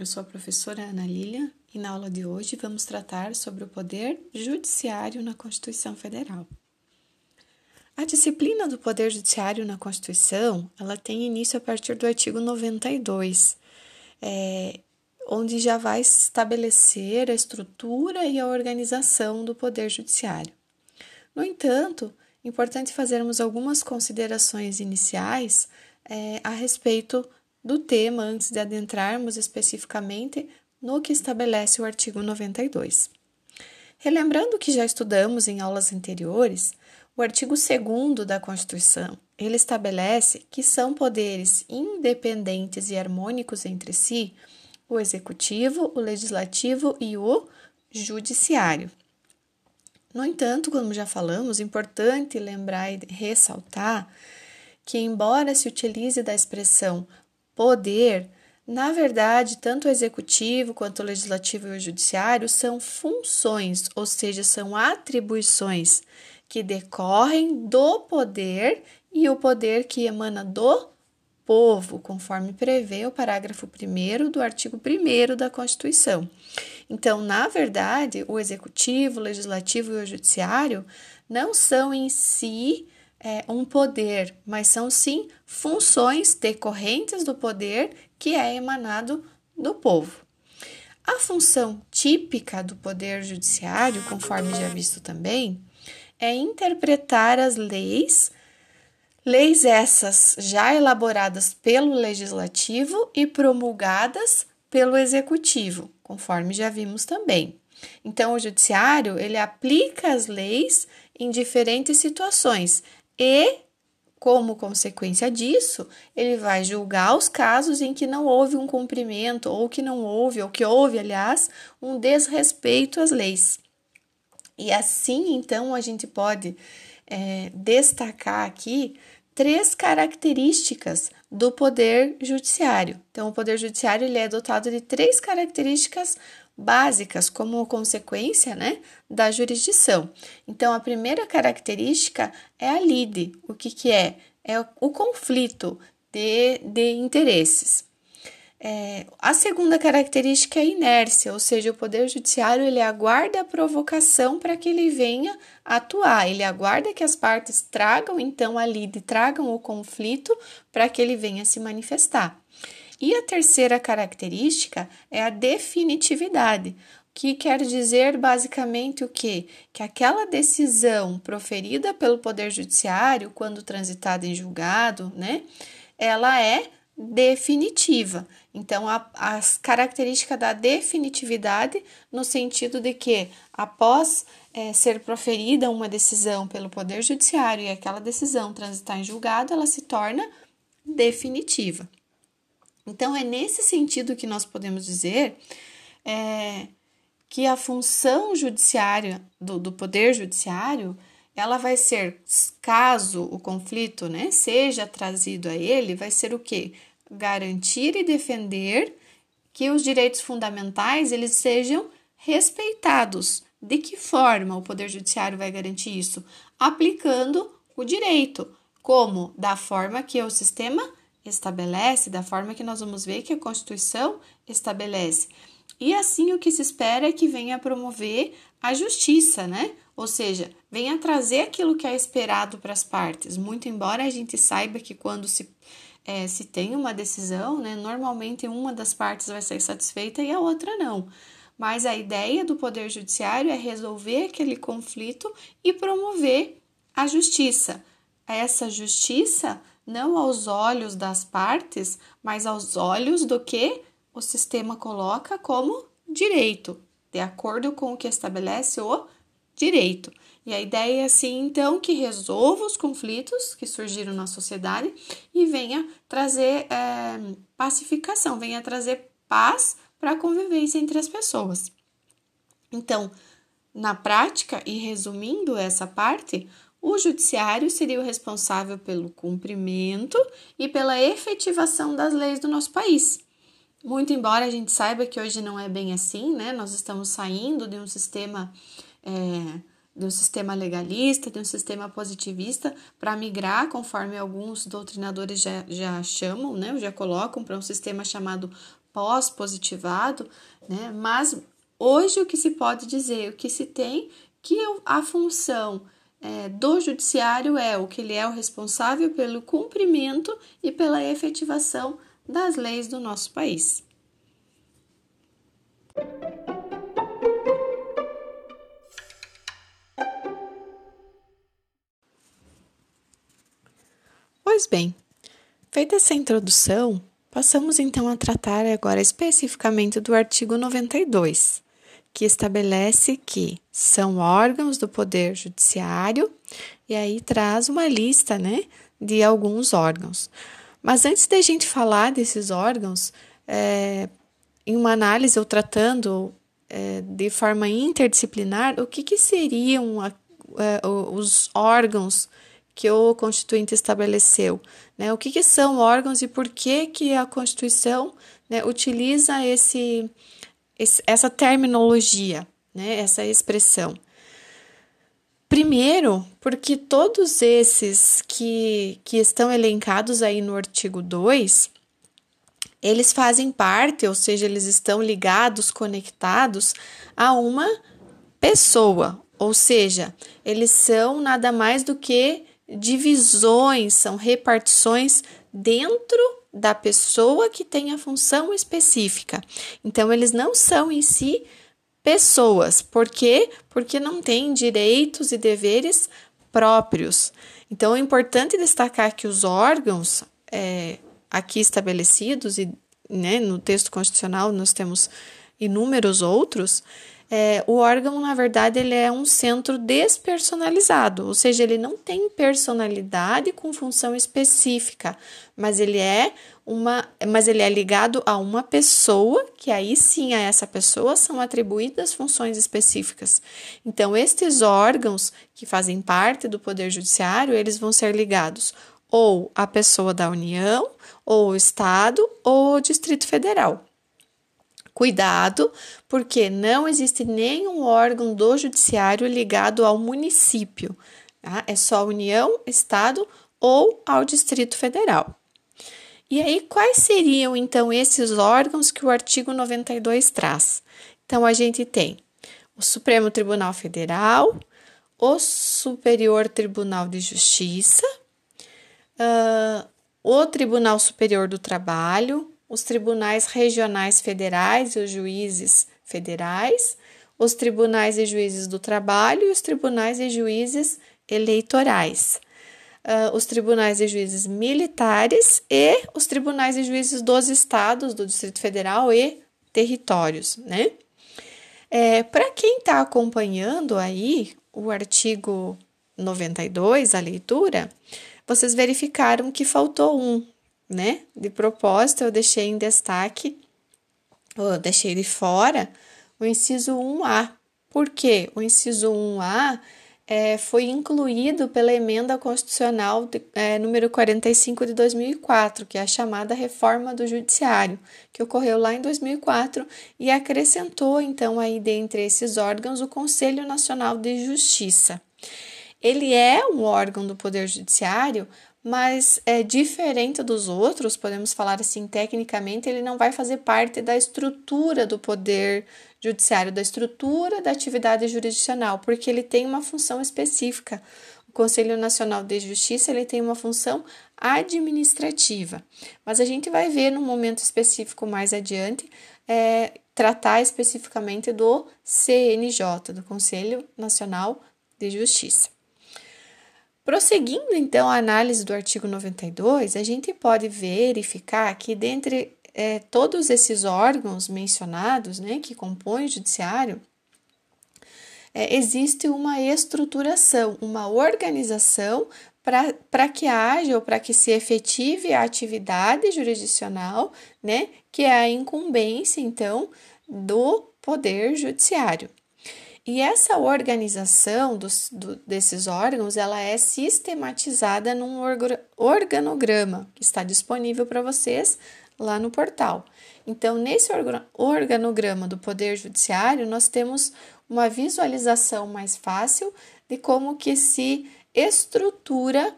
Eu sou a professora Ana Lília e na aula de hoje vamos tratar sobre o poder judiciário na Constituição Federal. A disciplina do poder judiciário na Constituição, ela tem início a partir do artigo 92, é, onde já vai estabelecer a estrutura e a organização do poder judiciário. No entanto, é importante fazermos algumas considerações iniciais é, a respeito do tema antes de adentrarmos especificamente no que estabelece o artigo 92. Relembrando que já estudamos em aulas anteriores, o artigo 2 da Constituição, ele estabelece que são poderes independentes e harmônicos entre si o executivo, o legislativo e o judiciário. No entanto, como já falamos, é importante lembrar e ressaltar que, embora se utilize da expressão poder, na verdade, tanto o executivo quanto o legislativo e o judiciário são funções, ou seja, são atribuições que decorrem do poder e o poder que emana do povo, conforme prevê o parágrafo 1 do artigo 1 da Constituição. Então, na verdade, o executivo, o legislativo e o judiciário não são em si é, um poder, mas são sim funções decorrentes do poder que é emanado do povo. A função típica do poder judiciário, conforme já visto também, é interpretar as leis, leis essas já elaboradas pelo legislativo e promulgadas pelo executivo, conforme já vimos também. Então, o judiciário ele aplica as leis em diferentes situações, e, como consequência disso, ele vai julgar os casos em que não houve um cumprimento, ou que não houve, ou que houve, aliás, um desrespeito às leis. E assim, então, a gente pode é, destacar aqui três características do poder judiciário. Então, o poder judiciário ele é dotado de três características básicas como consequência né, da jurisdição. Então, a primeira característica é a lide. O que, que é? É o conflito de, de interesses. É, a segunda característica é a inércia, ou seja, o Poder Judiciário ele aguarda a provocação para que ele venha atuar, ele aguarda que as partes tragam então a lide, tragam o conflito para que ele venha se manifestar. E a terceira característica é a definitividade, que quer dizer basicamente o quê? Que aquela decisão proferida pelo Poder Judiciário, quando transitada em julgado, né, ela é definitiva. Então, a, as características da definitividade, no sentido de que, após é, ser proferida uma decisão pelo Poder Judiciário e aquela decisão transitar em julgado, ela se torna definitiva. Então, é nesse sentido que nós podemos dizer é, que a função judiciária, do, do poder judiciário, ela vai ser, caso o conflito né, seja trazido a ele, vai ser o quê? Garantir e defender que os direitos fundamentais eles sejam respeitados. De que forma o Poder Judiciário vai garantir isso? Aplicando o direito, como da forma que o sistema estabelece, da forma que nós vamos ver que a Constituição estabelece. E assim o que se espera é que venha promover a justiça, né? Ou seja, venha trazer aquilo que é esperado para as partes. Muito embora a gente saiba que quando se, é, se tem uma decisão, né, normalmente uma das partes vai ser satisfeita e a outra não. Mas a ideia do Poder Judiciário é resolver aquele conflito e promover a justiça. Essa justiça não aos olhos das partes, mas aos olhos do que o sistema coloca como direito, de acordo com o que estabelece o direito. E a ideia é assim, então, que resolva os conflitos que surgiram na sociedade e venha trazer é, pacificação, venha trazer paz para a convivência entre as pessoas. Então, na prática, e resumindo essa parte, o judiciário seria o responsável pelo cumprimento e pela efetivação das leis do nosso país. Muito embora a gente saiba que hoje não é bem assim, né? Nós estamos saindo de um sistema é, de um sistema legalista, de um sistema positivista, para migrar, conforme alguns doutrinadores já, já chamam, né? Já colocam para um sistema chamado pós-positivado, né? Mas hoje o que se pode dizer, o que se tem, que a função é, do judiciário é o que ele é o responsável pelo cumprimento e pela efetivação das leis do nosso país. Pois bem, feita essa introdução, passamos então a tratar agora especificamente do artigo 92, que estabelece que são órgãos do Poder Judiciário e aí traz uma lista né, de alguns órgãos. Mas antes da gente falar desses órgãos, é, em uma análise ou tratando é, de forma interdisciplinar, o que, que seriam a, é, os órgãos que o Constituinte estabeleceu. Né? O que, que são órgãos e por que, que a Constituição né, utiliza esse, esse, essa terminologia, né, essa expressão. Primeiro, porque todos esses que, que estão elencados aí no artigo 2, eles fazem parte, ou seja, eles estão ligados, conectados a uma pessoa, ou seja, eles são nada mais do que divisões, são repartições dentro da pessoa que tem a função específica. Então, eles não são em si pessoas. Por quê? Porque não têm direitos e deveres próprios. Então, é importante destacar que os órgãos é, aqui estabelecidos, e né, no texto constitucional nós temos inúmeros outros, é, o órgão, na verdade, ele é um centro despersonalizado, ou seja, ele não tem personalidade com função específica, mas ele é uma, mas ele é ligado a uma pessoa, que aí sim a essa pessoa são atribuídas funções específicas. Então, estes órgãos que fazem parte do Poder Judiciário, eles vão ser ligados ou à pessoa da União, ou o Estado, ou o Distrito Federal. Cuidado, porque não existe nenhum órgão do judiciário ligado ao município. Tá? É só União, Estado ou ao Distrito Federal. E aí, quais seriam então esses órgãos que o artigo 92 traz? Então, a gente tem o Supremo Tribunal Federal, o Superior Tribunal de Justiça, uh, o Tribunal Superior do Trabalho, os tribunais regionais federais e os juízes federais, os tribunais e juízes do trabalho e os tribunais e juízes eleitorais, uh, os tribunais e juízes militares e os tribunais e juízes dos estados, do Distrito Federal e territórios, né? É, Para quem está acompanhando aí o artigo 92, a leitura, vocês verificaram que faltou um, né? De propósito, eu deixei em destaque, eu deixei de fora o inciso 1A. Por quê? O inciso 1A é, foi incluído pela emenda constitucional de, é, número 45 de 2004, que é a chamada reforma do judiciário, que ocorreu lá em 2004 e acrescentou então aí dentre esses órgãos o Conselho Nacional de Justiça. Ele é um órgão do Poder Judiciário, mas é diferente dos outros, podemos falar assim, tecnicamente, ele não vai fazer parte da estrutura do poder judiciário, da estrutura da atividade jurisdicional, porque ele tem uma função específica. O Conselho Nacional de Justiça ele tem uma função administrativa, mas a gente vai ver num momento específico mais adiante é, tratar especificamente do CNJ, do Conselho Nacional de Justiça. Prosseguindo então a análise do artigo 92, a gente pode verificar que dentre é, todos esses órgãos mencionados, né, que compõem o judiciário, é, existe uma estruturação, uma organização para que haja ou para que se efetive a atividade jurisdicional, né, que é a incumbência, então, do Poder Judiciário. E essa organização dos, do, desses órgãos, ela é sistematizada num organograma que está disponível para vocês lá no portal. Então, nesse organograma do Poder Judiciário, nós temos uma visualização mais fácil de como que se estrutura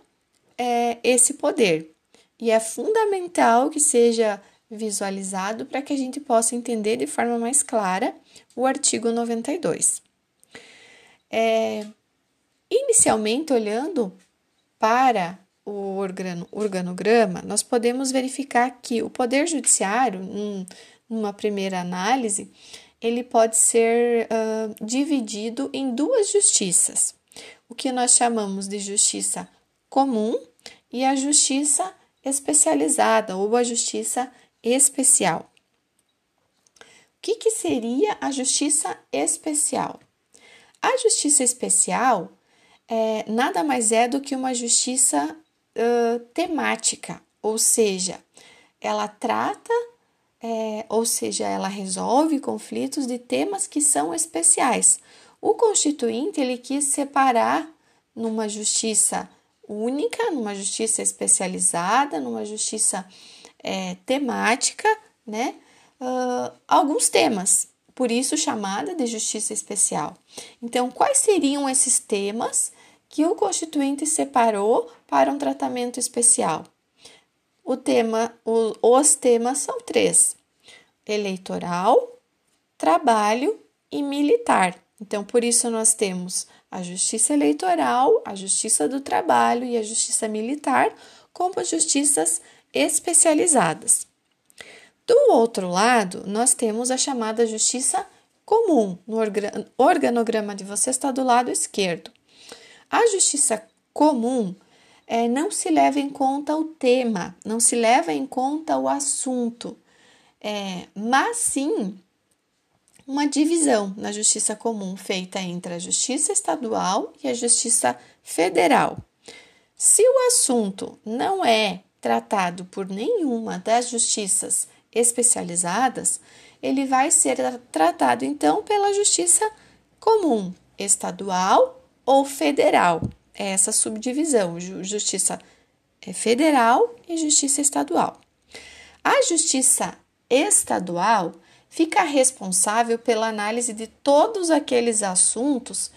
é, esse poder. E é fundamental que seja visualizado para que a gente possa entender de forma mais clara o artigo 92. É, inicialmente, olhando para o organograma, nós podemos verificar que o Poder Judiciário, num, numa primeira análise, ele pode ser uh, dividido em duas justiças, o que nós chamamos de justiça comum e a justiça especializada ou a justiça especial. O que, que seria a justiça especial? A justiça especial é, nada mais é do que uma justiça uh, temática, ou seja, ela trata, é, ou seja, ela resolve conflitos de temas que são especiais. O Constituinte ele quis separar numa justiça única, numa justiça especializada, numa justiça é, temática, né? Uh, alguns temas, por isso chamada de justiça especial. Então, quais seriam esses temas que o Constituinte separou para um tratamento especial? O tema, o, os temas são três: eleitoral, trabalho e militar. Então, por isso nós temos a justiça eleitoral, a justiça do trabalho e a justiça militar como justiças especializadas. Do outro lado, nós temos a chamada justiça comum. No organograma de você está do lado esquerdo. A justiça comum é, não se leva em conta o tema, não se leva em conta o assunto, é, mas sim uma divisão na justiça comum feita entre a justiça estadual e a justiça federal. Se o assunto não é tratado por nenhuma das justiças especializadas, ele vai ser tratado então pela justiça comum, estadual ou federal. É essa subdivisão, justiça é, federal e justiça estadual. A justiça estadual fica responsável pela análise de todos aqueles assuntos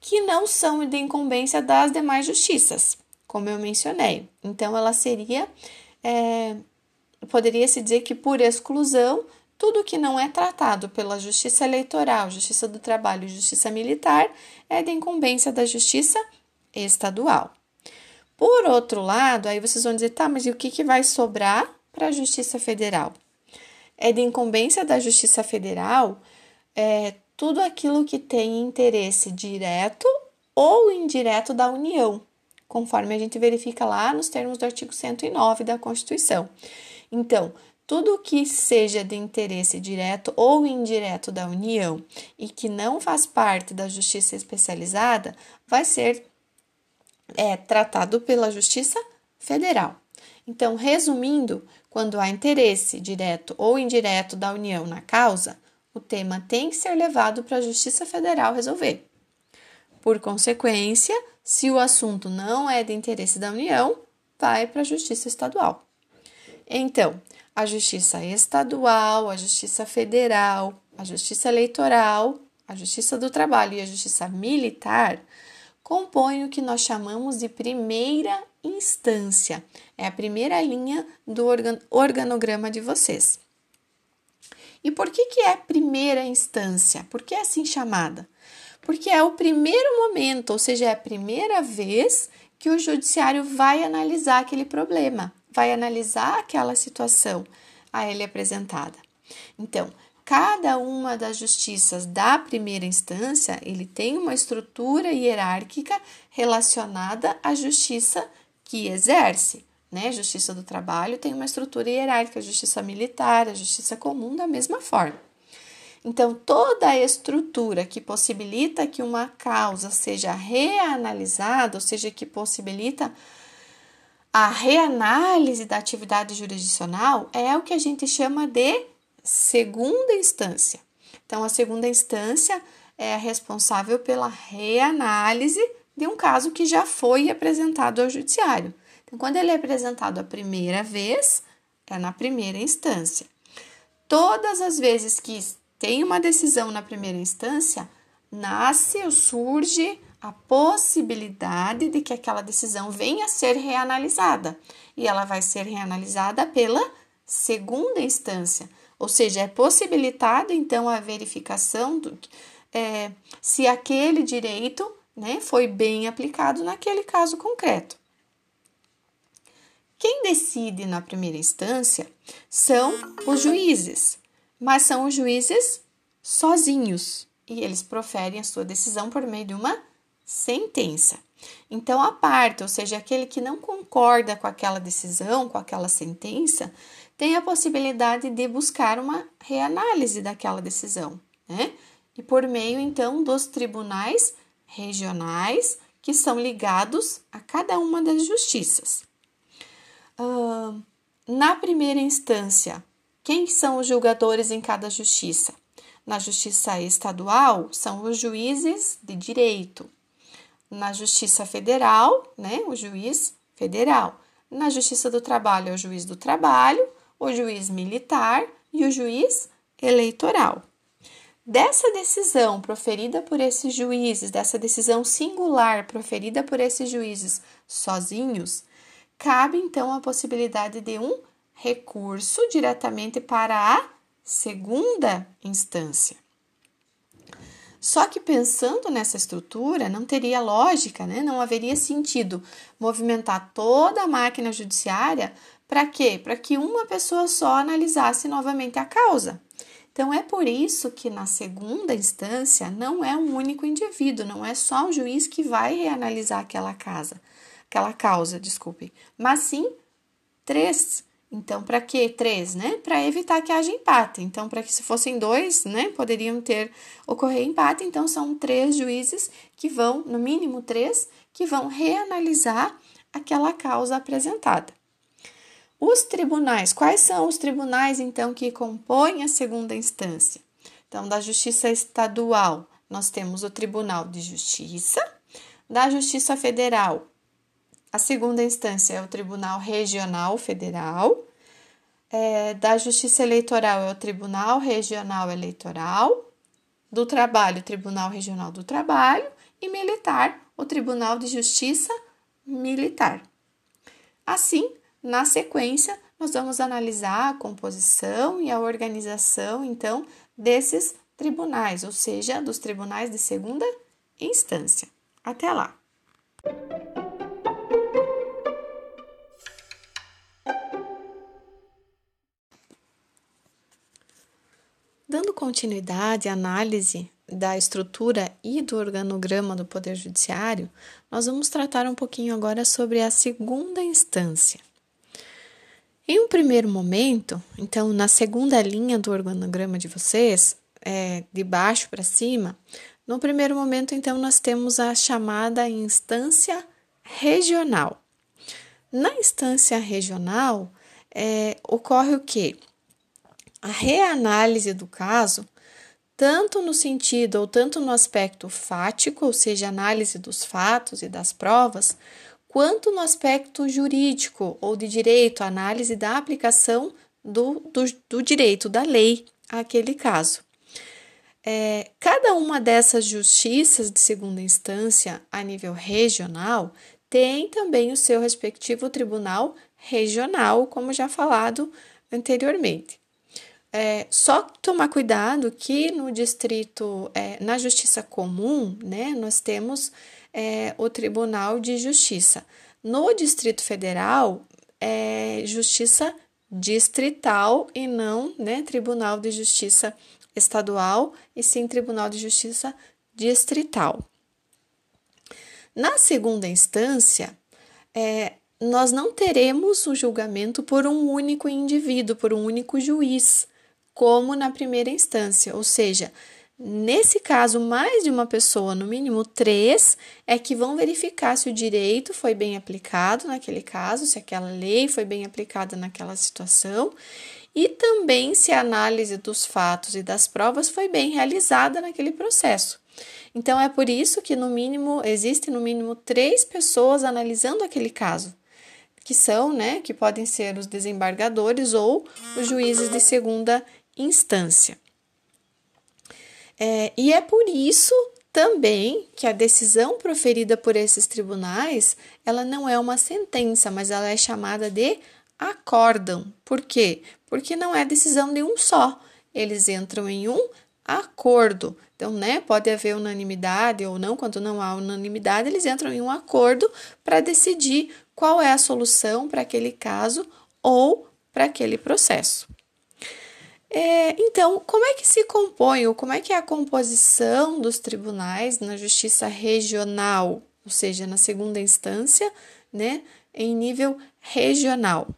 que não são de incumbência das demais justiças, como eu mencionei. Então, ela seria, é, poderia se dizer que por exclusão, tudo que não é tratado pela Justiça Eleitoral, Justiça do Trabalho e Justiça Militar é de incumbência da Justiça Estadual. Por outro lado, aí vocês vão dizer, tá, mas e o que, que vai sobrar para a Justiça Federal? é de incumbência da Justiça Federal é, tudo aquilo que tem interesse direto ou indireto da União, conforme a gente verifica lá nos termos do artigo 109 da Constituição. Então, tudo que seja de interesse direto ou indireto da União e que não faz parte da Justiça Especializada vai ser é, tratado pela Justiça Federal. Então, resumindo, quando há interesse direto ou indireto da União na causa, o tema tem que ser levado para a Justiça Federal resolver. Por consequência, se o assunto não é de interesse da União, vai para a Justiça Estadual. Então, a Justiça Estadual, a Justiça Federal, a Justiça Eleitoral, a Justiça do Trabalho e a Justiça Militar compõem o que nós chamamos de primeira instância. É a primeira linha do organograma de vocês. E por que, que é primeira instância? Por que é assim chamada? Porque é o primeiro momento, ou seja, é a primeira vez que o judiciário vai analisar aquele problema, vai analisar aquela situação a ele apresentada. Então, cada uma das justiças da primeira instância, ele tem uma estrutura hierárquica relacionada à justiça que exerce. Né? A justiça do trabalho tem uma estrutura hierárquica, a justiça militar, a justiça comum da mesma forma. Então, toda a estrutura que possibilita que uma causa seja reanalisada, ou seja, que possibilita a reanálise da atividade jurisdicional, é o que a gente chama de segunda instância. Então, a segunda instância é responsável pela reanálise de um caso que já foi apresentado ao judiciário. Então, quando ele é apresentado a primeira vez, é na primeira instância. Todas as vezes que tem uma decisão na primeira instância, nasce ou surge a possibilidade de que aquela decisão venha a ser reanalisada. E ela vai ser reanalisada pela segunda instância, ou seja, é possibilitado então a verificação do, é, se aquele direito né, foi bem aplicado naquele caso concreto. Quem decide na primeira instância são os juízes, mas são os juízes sozinhos e eles proferem a sua decisão por meio de uma sentença. Então, a parte, ou seja, aquele que não concorda com aquela decisão, com aquela sentença, tem a possibilidade de buscar uma reanálise daquela decisão, né? E por meio, então, dos tribunais regionais que são ligados a cada uma das justiças. Uh, na primeira instância, quem são os julgadores em cada justiça? Na justiça estadual, são os juízes de direito. Na justiça federal, né, o juiz federal. Na justiça do trabalho, é o juiz do trabalho, o juiz militar e o juiz eleitoral. Dessa decisão proferida por esses juízes, dessa decisão singular proferida por esses juízes sozinhos, cabe então a possibilidade de um recurso diretamente para a segunda instância. Só que pensando nessa estrutura, não teria lógica, né? não haveria sentido movimentar toda a máquina judiciária para quê? Para que uma pessoa só analisasse novamente a causa. Então, é por isso que na segunda instância não é um único indivíduo, não é só um juiz que vai reanalisar aquela casa, aquela causa, desculpe, mas sim três. Então, para que três, né? Para evitar que haja empate. Então, para que se fossem dois, né, poderiam ter ocorrer empate. Então, são três juízes que vão, no mínimo três, que vão reanalisar aquela causa apresentada. Os tribunais, quais são os tribunais então que compõem a segunda instância? Então, da Justiça Estadual, nós temos o Tribunal de Justiça, da Justiça Federal, a segunda instância é o Tribunal Regional Federal, é, da Justiça Eleitoral é o Tribunal Regional Eleitoral, do Trabalho, Tribunal Regional do Trabalho, e militar, o Tribunal de Justiça Militar. Assim, na sequência, nós vamos analisar a composição e a organização, então, desses tribunais, ou seja, dos tribunais de segunda instância. Até lá! Dando continuidade à análise da estrutura e do organograma do Poder Judiciário, nós vamos tratar um pouquinho agora sobre a segunda instância. Em um primeiro momento, então, na segunda linha do organograma de vocês, é, de baixo para cima, no primeiro momento, então, nós temos a chamada instância regional. Na instância regional, é, ocorre o que? A reanálise do caso, tanto no sentido ou tanto no aspecto fático, ou seja, análise dos fatos e das provas, quanto no aspecto jurídico ou de direito, análise da aplicação do, do, do direito, da lei àquele caso. É, cada uma dessas justiças de segunda instância a nível regional tem também o seu respectivo tribunal regional, como já falado anteriormente. É, só tomar cuidado que no distrito, é, na justiça comum, né, nós temos é, o Tribunal de Justiça. No Distrito Federal, é Justiça Distrital e não né, Tribunal de Justiça Estadual, e sim Tribunal de Justiça Distrital. Na segunda instância, é, nós não teremos o julgamento por um único indivíduo, por um único juiz, como na primeira instância, ou seja, Nesse caso, mais de uma pessoa, no mínimo três, é que vão verificar se o direito foi bem aplicado naquele caso, se aquela lei foi bem aplicada naquela situação, e também se a análise dos fatos e das provas foi bem realizada naquele processo. Então, é por isso que, no mínimo, existe no mínimo três pessoas analisando aquele caso, que são, né, que podem ser os desembargadores ou os juízes de segunda instância. É, e é por isso também que a decisão proferida por esses tribunais, ela não é uma sentença, mas ela é chamada de acórdão. Por quê? Porque não é decisão de um só. Eles entram em um acordo. Então, né, pode haver unanimidade ou não, quando não há unanimidade, eles entram em um acordo para decidir qual é a solução para aquele caso ou para aquele processo. É, então, como é que se compõe, ou como é que é a composição dos tribunais na justiça regional, ou seja, na segunda instância, né, em nível regional?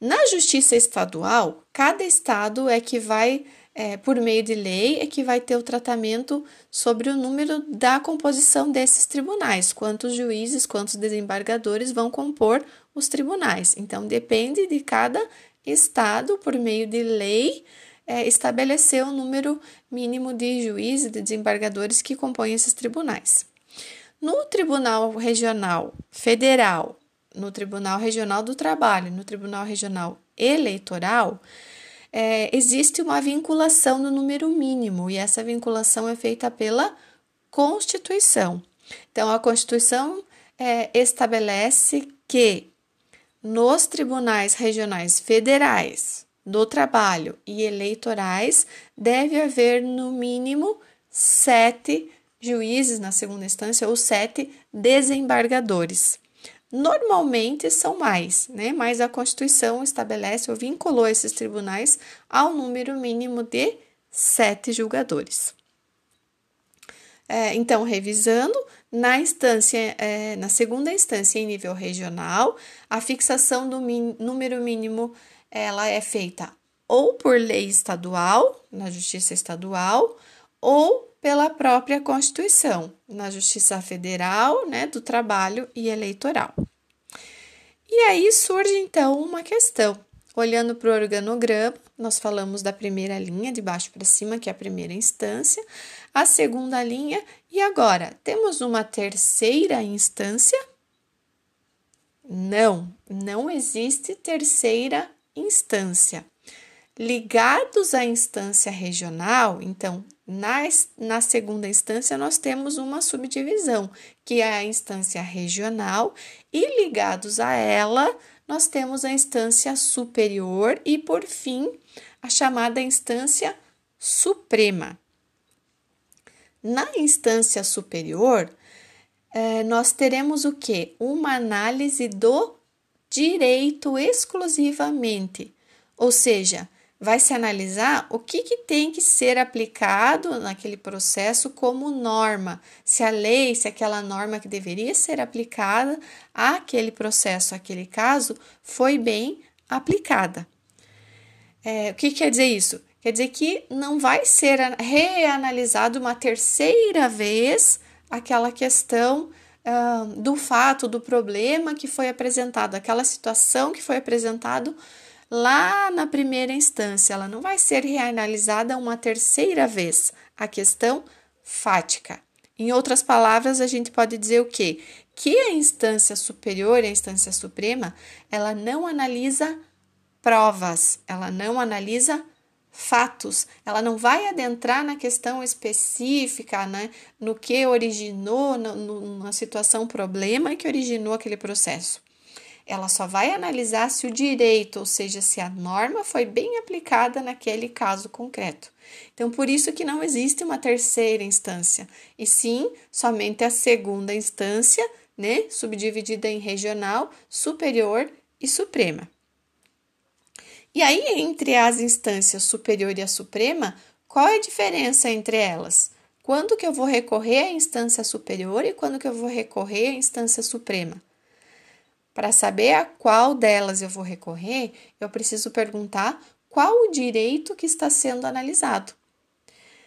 Na justiça estadual, cada estado é que vai, é, por meio de lei, é que vai ter o tratamento sobre o número da composição desses tribunais, quantos juízes, quantos desembargadores vão compor os tribunais. Então, depende de cada estado, por meio de lei, é, estabelecer o número mínimo de juízes e de desembargadores que compõem esses tribunais. No Tribunal Regional Federal no Tribunal Regional do Trabalho, no Tribunal Regional Eleitoral, é, existe uma vinculação no número mínimo e essa vinculação é feita pela Constituição. Então, a Constituição é, estabelece que nos tribunais regionais federais do trabalho e eleitorais deve haver no mínimo sete juízes na segunda instância ou sete desembargadores. Normalmente são mais, né? Mas a Constituição estabelece ou vinculou esses tribunais ao número mínimo de sete julgadores. É, então, revisando, na instância, é, na segunda instância em nível regional, a fixação do número mínimo ela é feita ou por lei estadual, na Justiça Estadual, ou pela própria Constituição, na Justiça Federal, né, do Trabalho e Eleitoral. E aí surge então uma questão. Olhando para o organograma, nós falamos da primeira linha, de baixo para cima, que é a primeira instância, a segunda linha, e agora temos uma terceira instância? Não, não existe terceira instância ligados à instância regional, então, na, na segunda instância, nós temos uma subdivisão, que é a instância regional, e ligados a ela, nós temos a instância superior e, por fim, a chamada instância suprema. Na instância superior, eh, nós teremos o que? Uma análise do direito exclusivamente, ou seja, vai se analisar o que, que tem que ser aplicado naquele processo como norma, se a lei, se aquela norma que deveria ser aplicada àquele processo, àquele caso, foi bem aplicada. É, o que quer dizer isso? Quer dizer que não vai ser reanalisado uma terceira vez aquela questão uh, do fato, do problema que foi apresentado, aquela situação que foi apresentado lá na primeira instância, ela não vai ser reanalisada uma terceira vez, a questão fática. Em outras palavras, a gente pode dizer o quê? Que a instância superior, a instância suprema, ela não analisa provas, ela não analisa fatos, ela não vai adentrar na questão específica, né, no que originou, no, no, na situação problema que originou aquele processo ela só vai analisar se o direito, ou seja, se a norma foi bem aplicada naquele caso concreto. Então, por isso que não existe uma terceira instância, e sim somente a segunda instância, né, subdividida em regional, superior e suprema. E aí, entre as instâncias superior e a suprema, qual é a diferença entre elas? Quando que eu vou recorrer à instância superior e quando que eu vou recorrer à instância suprema? Para saber a qual delas eu vou recorrer, eu preciso perguntar qual o direito que está sendo analisado.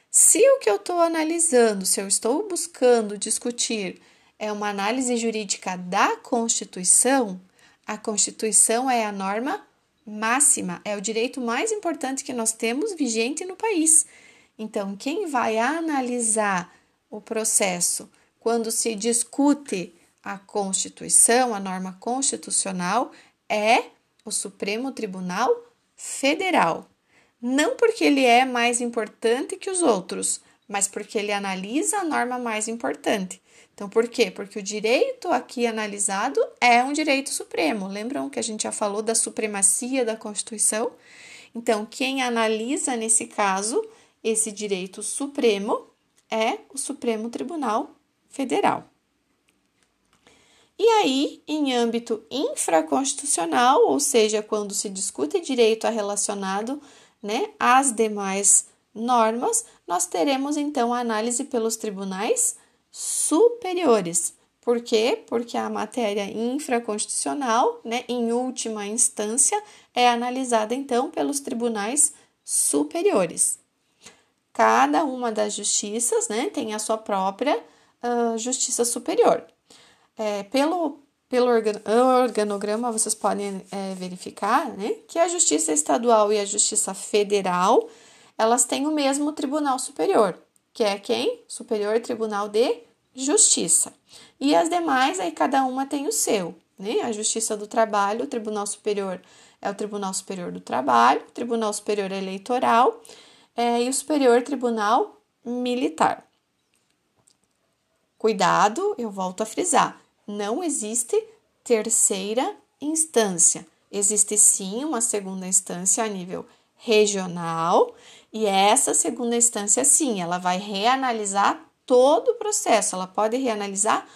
Se o que eu estou analisando, se eu estou buscando discutir, é uma análise jurídica da Constituição, a Constituição é a norma máxima, é o direito mais importante que nós temos vigente no país. Então, quem vai analisar o processo quando se discute a Constituição, a norma constitucional, é o Supremo Tribunal Federal. Não porque ele é mais importante que os outros, mas porque ele analisa a norma mais importante. Então, por quê? Porque o direito aqui analisado é um direito supremo. Lembram que a gente já falou da supremacia da Constituição? Então, quem analisa nesse caso esse direito supremo é o Supremo Tribunal Federal. E aí, em âmbito infraconstitucional, ou seja, quando se discute direito relacionado né, às demais normas, nós teremos então a análise pelos tribunais superiores. Por quê? Porque a matéria infraconstitucional, né, em última instância, é analisada então pelos tribunais superiores. Cada uma das justiças né, tem a sua própria uh, justiça superior. É, pelo, pelo organograma, vocês podem é, verificar né, que a Justiça Estadual e a Justiça Federal elas têm o mesmo Tribunal Superior, que é quem? Superior Tribunal de Justiça. E as demais, aí cada uma tem o seu. Né? A Justiça do Trabalho, o Tribunal Superior é o Tribunal Superior do Trabalho, o Tribunal Superior Eleitoral é, e o Superior Tribunal Militar. Cuidado, eu volto a frisar, não existe terceira instância. Existe sim uma segunda instância a nível regional, e essa segunda instância, sim, ela vai reanalisar todo o processo, ela pode reanalisar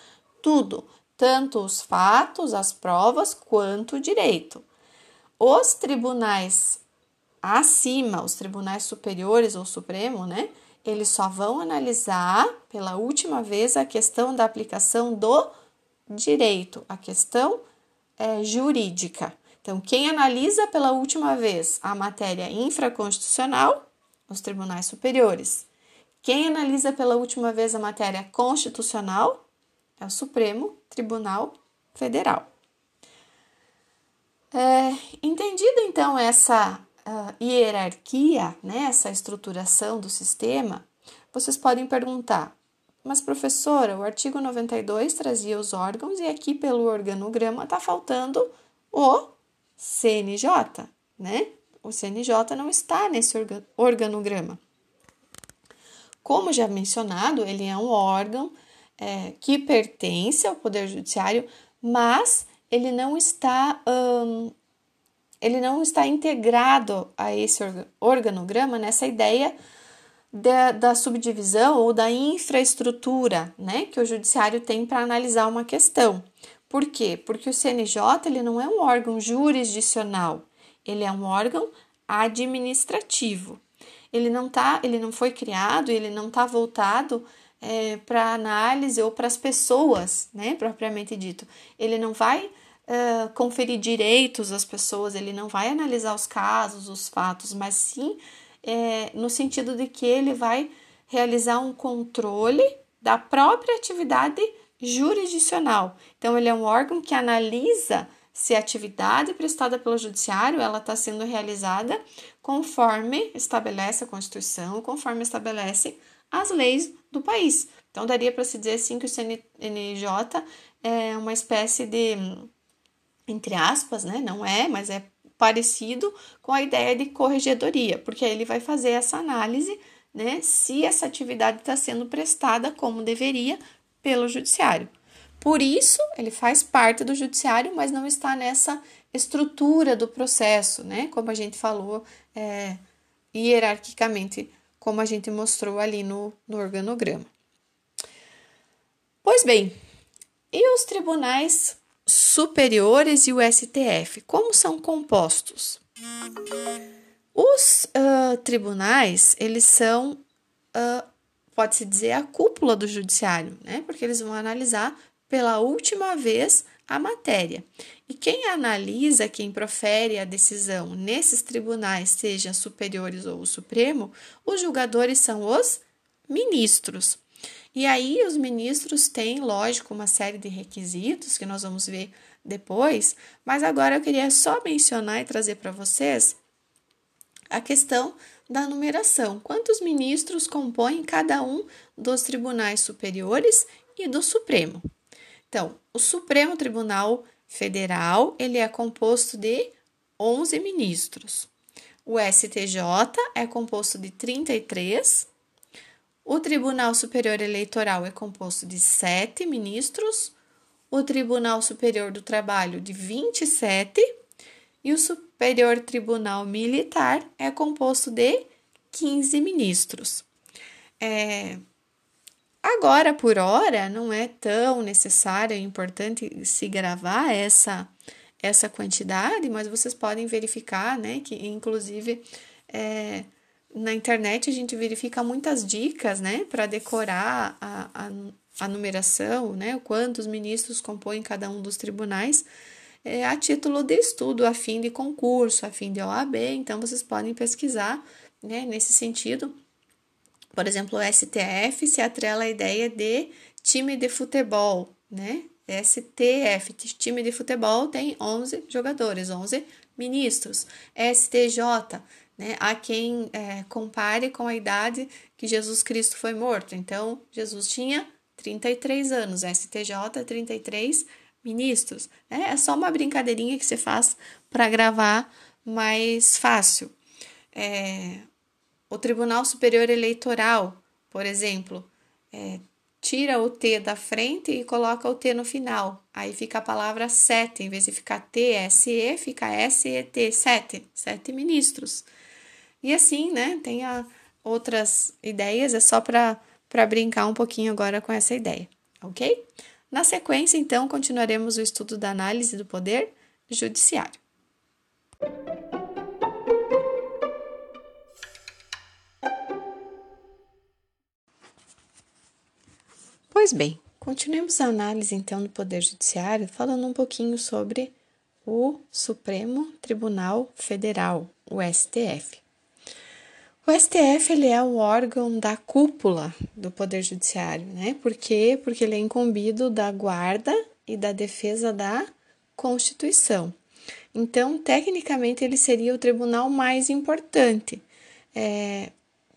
tudo, tanto os fatos, as provas, quanto o direito. Os tribunais acima, os tribunais superiores ou supremo, né? eles só vão analisar pela última vez a questão da aplicação do direito, a questão é, jurídica. Então, quem analisa pela última vez a matéria infraconstitucional? Os tribunais superiores. Quem analisa pela última vez a matéria constitucional? É o Supremo Tribunal Federal. É, entendida então essa uh, hierarquia, né, essa estruturação do sistema, vocês podem perguntar: mas professora, o artigo 92 trazia os órgãos e aqui pelo organograma está faltando o CNJ, né? O CNJ não está nesse organograma. Como já mencionado, ele é um órgão é, que pertence ao Poder Judiciário, mas ele não está hum, ele não está integrado a esse organograma nessa ideia da, da subdivisão ou da infraestrutura né, que o judiciário tem para analisar uma questão. Por quê? Porque o CNJ ele não é um órgão jurisdicional, ele é um órgão administrativo. Ele não tá, ele não foi criado, ele não está voltado é, para análise ou para as pessoas, né, propriamente dito. Ele não vai uh, conferir direitos às pessoas, ele não vai analisar os casos, os fatos, mas sim é, no sentido de que ele vai realizar um controle da própria atividade jurisdicional. Então, ele é um órgão que analisa se a atividade prestada pelo judiciário ela está sendo realizada conforme estabelece a Constituição, conforme estabelece as leis do país. Então, daria para se dizer assim que o CNJ é uma espécie de entre aspas, né? Não é, mas é parecido com a ideia de corregedoria, porque aí ele vai fazer essa análise, né? Se essa atividade está sendo prestada como deveria pelo judiciário. Por isso, ele faz parte do judiciário, mas não está nessa estrutura do processo, né? Como a gente falou é, hierarquicamente, como a gente mostrou ali no, no organograma. Pois bem, e os tribunais superiores e o STF. Como são compostos? Os uh, tribunais, eles são, uh, pode-se dizer, a cúpula do judiciário, né? Porque eles vão analisar pela última vez a matéria. E quem analisa, quem profere a decisão nesses tribunais, seja superiores ou o Supremo, os julgadores são os ministros. E aí os ministros têm, lógico, uma série de requisitos que nós vamos ver depois, mas agora eu queria só mencionar e trazer para vocês a questão da numeração. Quantos ministros compõem cada um dos tribunais superiores e do Supremo? Então, o Supremo Tribunal Federal, ele é composto de 11 ministros. O STJ é composto de 33 O Tribunal Superior Eleitoral é composto de sete ministros, o Tribunal Superior do Trabalho de 27 e o Superior Tribunal Militar é composto de 15 ministros. É, agora, por hora, não é tão necessário e importante se gravar essa, essa quantidade, mas vocês podem verificar, né, que inclusive é, na internet a gente verifica muitas dicas, né, para decorar a, a, a, numeração, né, quantos ministros compõem cada um dos tribunais, é, a título de estudo, a fim de concurso, a fim de OAB, então vocês podem pesquisar, né, nesse sentido. Por exemplo, o STF se atrela à ideia de time de futebol, né, STF, time de futebol, tem 11 jogadores, 11 ministros. STJ, né? Há quem é, compare com a idade que Jesus Cristo foi morto. Então, Jesus tinha 33 anos, STJ 33 ministros. Né? É só uma brincadeirinha que você faz para gravar mais fácil. É, o Tribunal Superior Eleitoral, por exemplo, é, tira o T da frente e coloca o T no final. Aí fica a palavra sete, em vez de ficar TSE, fica SET, sete, sete ministros. E assim, né, tem a, outras ideias, é só para brincar um pouquinho agora com essa ideia, ok? Na sequência, então, continuaremos o estudo da análise do poder judiciário. Pois bem, continuemos a análise então do Poder Judiciário, falando um pouquinho sobre o Supremo Tribunal Federal, o STF. O STF ele é o órgão da cúpula do Poder Judiciário, né? Por quê? Porque ele é incumbido da guarda e da defesa da Constituição. Então, tecnicamente, ele seria o tribunal mais importante. É,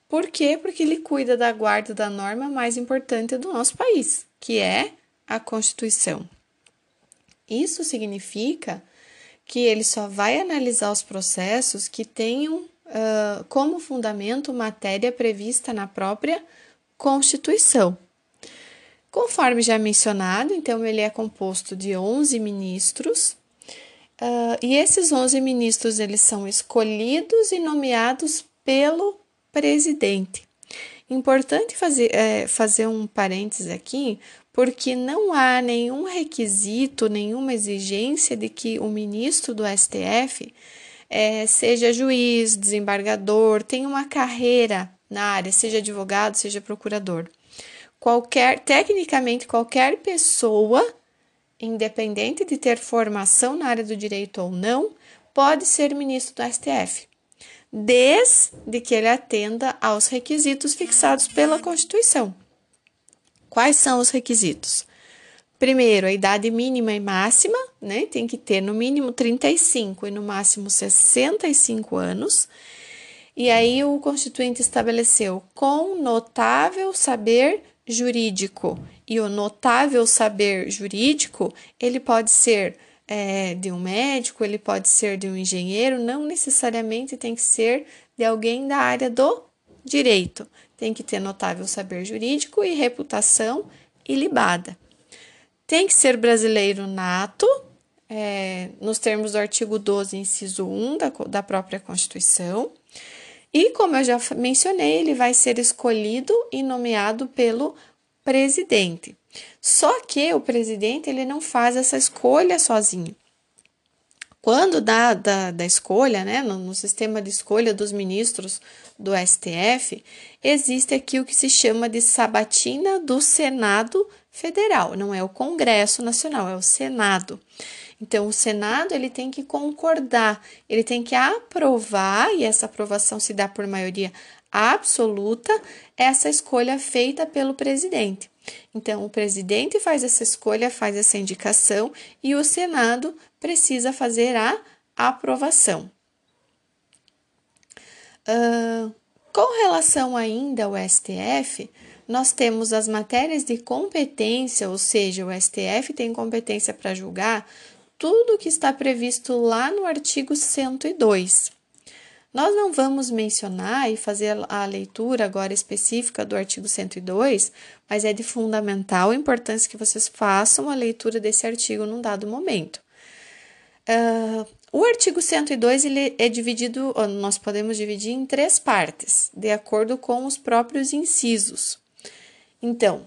por quê? Porque ele cuida da guarda da norma mais importante do nosso país, que é a Constituição. Isso significa que ele só vai analisar os processos que tenham uh, como fundamento matéria prevista na própria Constituição. Conforme já mencionado, então ele é composto de 11 ministros, uh, e esses 11 ministros eles são escolhidos e nomeados pelo presidente. Importante fazer, é, fazer um parênteses aqui, porque não há nenhum requisito, nenhuma exigência de que o ministro do STF é, seja juiz, desembargador, tenha uma carreira na área, seja advogado, seja procurador. Qualquer, tecnicamente, qualquer pessoa, independente de ter formação na área do direito ou não, pode ser ministro do STF, desde que ele atenda aos requisitos fixados pela Constituição. Quais são os requisitos? Primeiro, a idade mínima e máxima, né? Tem que ter no mínimo 35 e no máximo 65 anos. E aí o constituinte estabeleceu com notável saber jurídico. E o notável saber jurídico, ele pode ser é, de um médico, ele pode ser de um engenheiro, não necessariamente tem que ser de alguém da área do direito. Tem que ter notável saber jurídico e reputação ilibada. Tem que ser brasileiro nato, é, nos termos do artigo 12, inciso 1 da, da própria Constituição. E, como eu já mencionei, ele vai ser escolhido e nomeado pelo presidente. Só que o presidente ele não faz essa escolha sozinho. Quando da, da, da escolha, né, no, no, sistema de escolha dos ministros do STF, existe aqui o que se chama de sabatina do Senado Federal, não é o Congresso Nacional, é o Senado. Então, o Senado ele tem que concordar, ele tem que aprovar, e essa aprovação se dá por maioria absoluta, essa escolha feita pelo presidente. Então, o presidente faz essa escolha, faz essa indicação e o Senado precisa fazer a aprovação. Uh, com relação ainda ao STF, nós temos as matérias de competência, ou seja, o STF tem competência para julgar tudo que está previsto lá no artigo 102. Nós não vamos mencionar e fazer a leitura agora específica do artigo 102, mas é de fundamental importância que vocês façam a leitura desse artigo num dado momento. Uh, o artigo 102 ele é dividido, nós podemos dividir em três partes, de acordo com os próprios incisos. Então,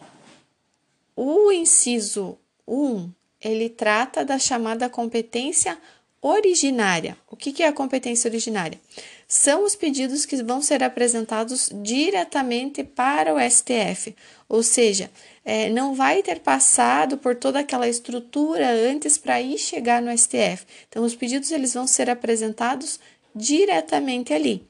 o inciso 1, ele trata da chamada competência originária. O que é a competência originária? São os pedidos que vão ser apresentados diretamente para o STF, ou seja, é, não vai ter passado por toda aquela estrutura antes para ir chegar no STF. Então, os pedidos eles vão ser apresentados diretamente ali.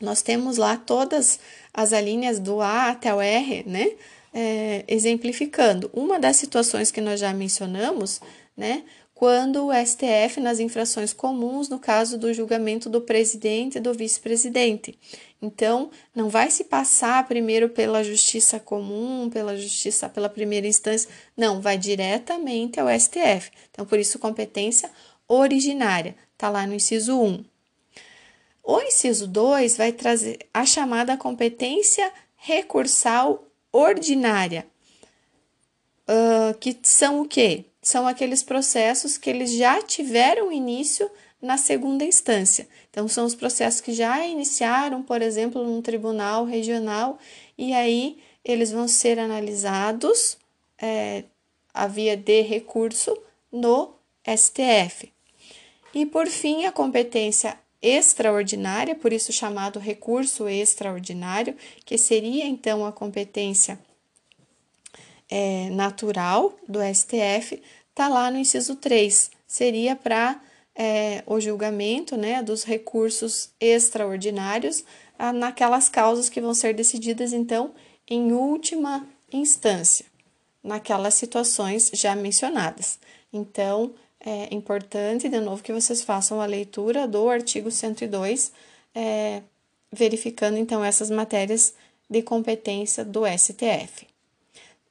Nós temos lá todas as alíneas do A até o R, né? É, exemplificando. Uma das situações que nós já mencionamos, né? Quando o STF nas infrações comuns, no caso do julgamento do presidente e do vice-presidente. Então, não vai se passar primeiro pela justiça comum, pela justiça pela primeira instância, não, vai diretamente ao STF. Então, por isso, competência originária, está lá no inciso 1. O inciso 2 vai trazer a chamada competência recursal ordinária, uh, que são o quê? São aqueles processos que eles já tiveram início na segunda instância. Então, são os processos que já iniciaram, por exemplo, num tribunal regional, e aí eles vão ser analisados é, a via de recurso no STF. E, por fim, a competência extraordinária, por isso chamado recurso extraordinário, que seria então a competência é, natural do STF, está lá no inciso 3, seria para é, o julgamento né, dos recursos extraordinários ah, naquelas causas que vão ser decididas, então, em última instância, naquelas situações já mencionadas. Então, é importante, de novo, que vocês façam a leitura do artigo 102, é, verificando, então, essas matérias de competência do STF.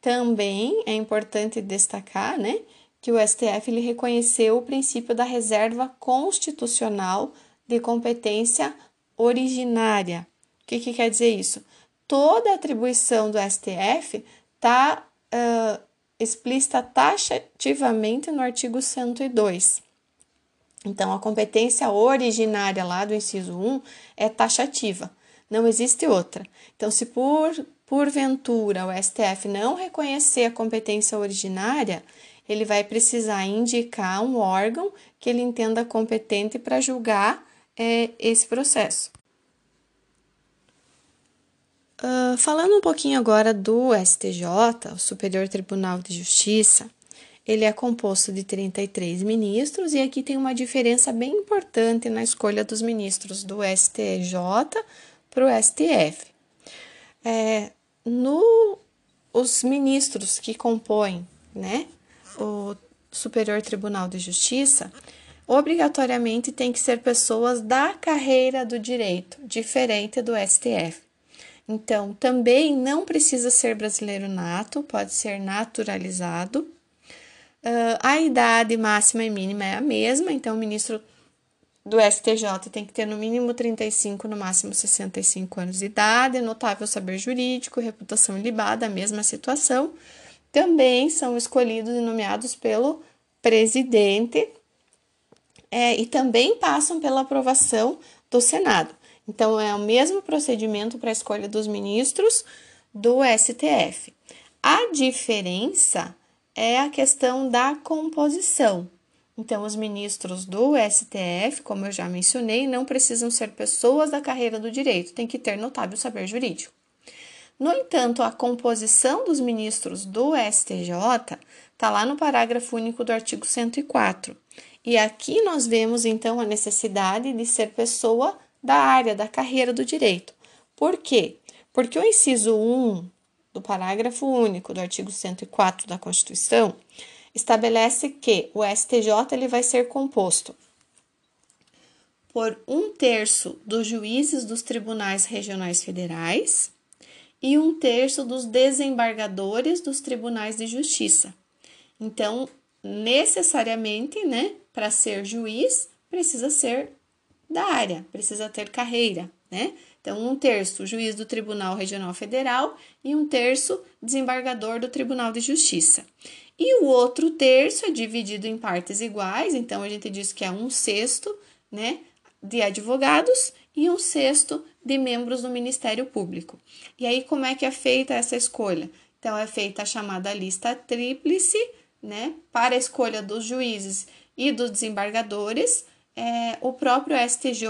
Também é importante destacar, né, que o STF ele reconheceu o princípio da reserva constitucional de competência originária. O que, que quer dizer isso? Toda atribuição do STF está uh, explícita taxativamente no artigo 102. Então, a competência originária lá do inciso 1 é taxativa, não existe outra. Então, se por porventura o STF não reconhecer a competência originária, ele vai precisar indicar um órgão que ele entenda competente para julgar é, esse processo. Uh, falando um pouquinho agora do STJ, o Superior Tribunal de Justiça, ele é composto de 33 ministros e aqui tem uma diferença bem importante na escolha dos ministros do STJ para o STF. É, no, os ministros que compõem né, o Superior Tribunal de Justiça, obrigatoriamente tem que ser pessoas da carreira do direito, diferente do STF. Então, também não precisa ser brasileiro nato, pode ser naturalizado. Uh, a idade máxima e mínima é a mesma, então o ministro do STJ tem que ter no mínimo 35, no máximo 65 anos de idade, notável saber jurídico, reputação ilibada, a mesma situação. Também são escolhidos e nomeados pelo presidente é, e também passam pela aprovação do Senado. Então, é o mesmo procedimento para a escolha dos ministros do STF. A diferença é a questão da composição. Então, os ministros do STF, como eu já mencionei, não precisam ser pessoas da carreira do direito, tem que ter notável saber jurídico. No entanto, a composição dos ministros do STJ está lá no parágrafo único do artigo 104. E aqui nós vemos então a necessidade de ser pessoa da área, da carreira do direito. Por quê? Porque o inciso 1 do parágrafo único do artigo 104 da Constituição estabelece que o STJ ele vai ser composto por um terço dos juízes dos tribunais regionais federais e um terço dos desembargadores dos tribunais de justiça. Então, necessariamente, né, para ser juiz, precisa ser da área, precisa ter carreira, né? Então, um terço juiz do Tribunal Regional Federal e um terço desembargador do Tribunal de Justiça. E o outro terço é dividido em partes iguais, então a gente diz que é um sexto, né, de advogados e um sexto de membros do Ministério Público. E aí, como é que é feita essa escolha? Então, é feita a chamada lista tríplice, né, para a escolha dos juízes e dos desembargadores. É, o próprio STJ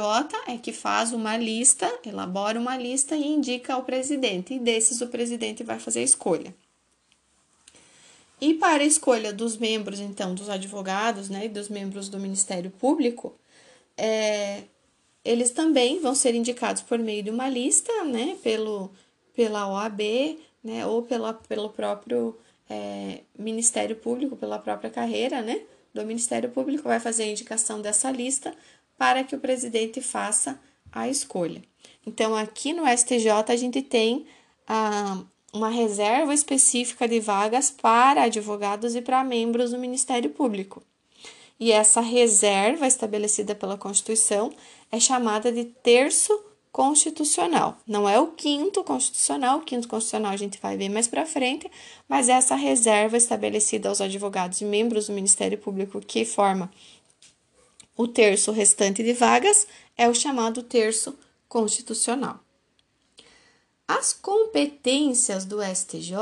é que faz uma lista, elabora uma lista e indica ao presidente, e desses o presidente vai fazer a escolha. E para a escolha dos membros, então, dos advogados né, e dos membros do Ministério Público, é, eles também vão ser indicados por meio de uma lista, né, pelo, pela OAB, né, ou pela, pelo próprio é, Ministério Público, pela própria carreira, né, do Ministério Público, vai fazer a indicação dessa lista para que o presidente faça a escolha. Então, aqui no STJ, a gente tem a, uma reserva específica de vagas para advogados e para membros do Ministério Público. E essa reserva estabelecida pela Constituição é chamada de terço constitucional. Não é o quinto constitucional, o quinto constitucional a gente vai ver mais para frente, mas essa reserva estabelecida aos advogados e membros do Ministério Público que forma o terço restante de vagas é o chamado terço constitucional. As competências do STJ,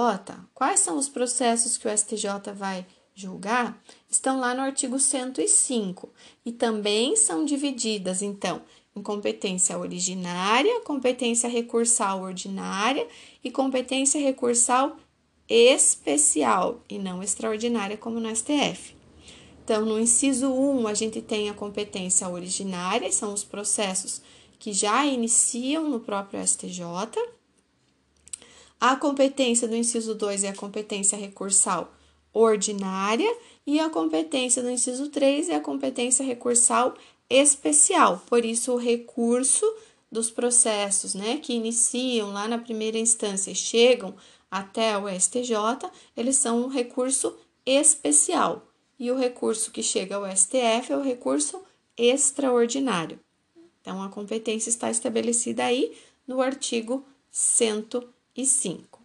quais são os processos que o STJ vai julgar? Estão lá no artigo 105 e também são divididas, então, em competência originária, competência recursal ordinária e competência recursal especial e não extraordinária, como no STF. Então, no inciso 1, a gente tem a competência originária, são os processos que já iniciam no próprio STJ. A competência do inciso 2 é a competência recursal ordinária e a competência do inciso 3 é a competência recursal especial. Por isso, o recurso dos processos né, que iniciam lá na primeira instância e chegam até o STJ, eles são um recurso especial. E o recurso que chega ao STF é o recurso extraordinário. Então, a competência está estabelecida aí no artigo 100 e 5.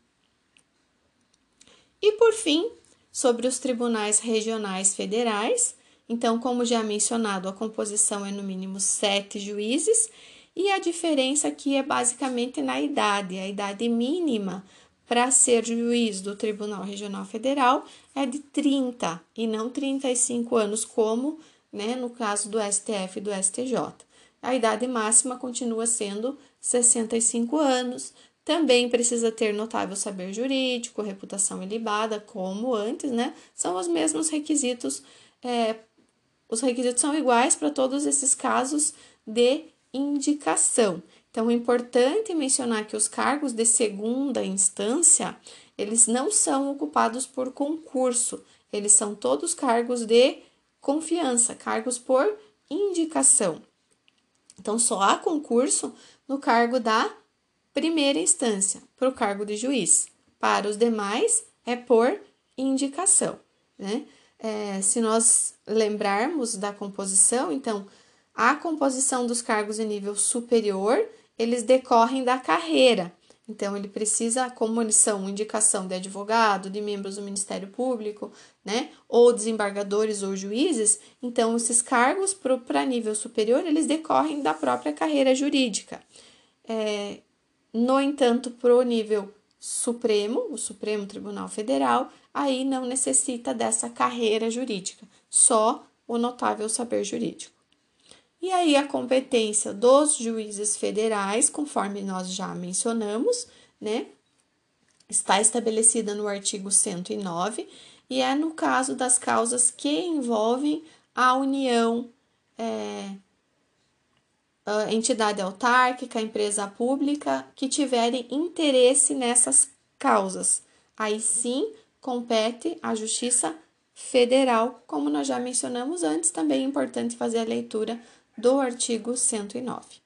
E por fim, sobre os tribunais regionais federais, então, como já mencionado, a composição é no mínimo sete juízes e a diferença aqui é basicamente na idade. A idade mínima para ser juiz do Tribunal Regional Federal é de 30 e não 35 anos, como né, no caso do STF e do STJ. A idade máxima continua sendo 65 anos, também precisa ter notável saber jurídico, reputação ilibada, como antes, né? São os mesmos requisitos, é, os requisitos são iguais para todos esses casos de indicação. Então, é importante mencionar que os cargos de segunda instância, eles não são ocupados por concurso, eles são todos cargos de confiança, cargos por indicação. Então, só há concurso no cargo da primeira instância para o cargo de juiz. Para os demais, é por indicação. Né? É, se nós lembrarmos da composição, então, a composição dos cargos em nível superior, eles decorrem da carreira. Então, ele precisa, como eles são indicação de advogado, de membros do Ministério Público, né, ou desembargadores ou juízes, então, esses cargos para nível superior, eles decorrem da própria carreira jurídica. É, no entanto, para o nível Supremo, o Supremo Tribunal Federal, aí não necessita dessa carreira jurídica, só o notável saber jurídico. E aí a competência dos juízes federais, conforme nós já mencionamos, né, está estabelecida no artigo 109 e é no caso das causas que envolvem a União é, entidade autárquica, empresa pública que tiverem interesse nessas causas. Aí sim compete à Justiça Federal, como nós já mencionamos antes, também é importante fazer a leitura do artigo 109.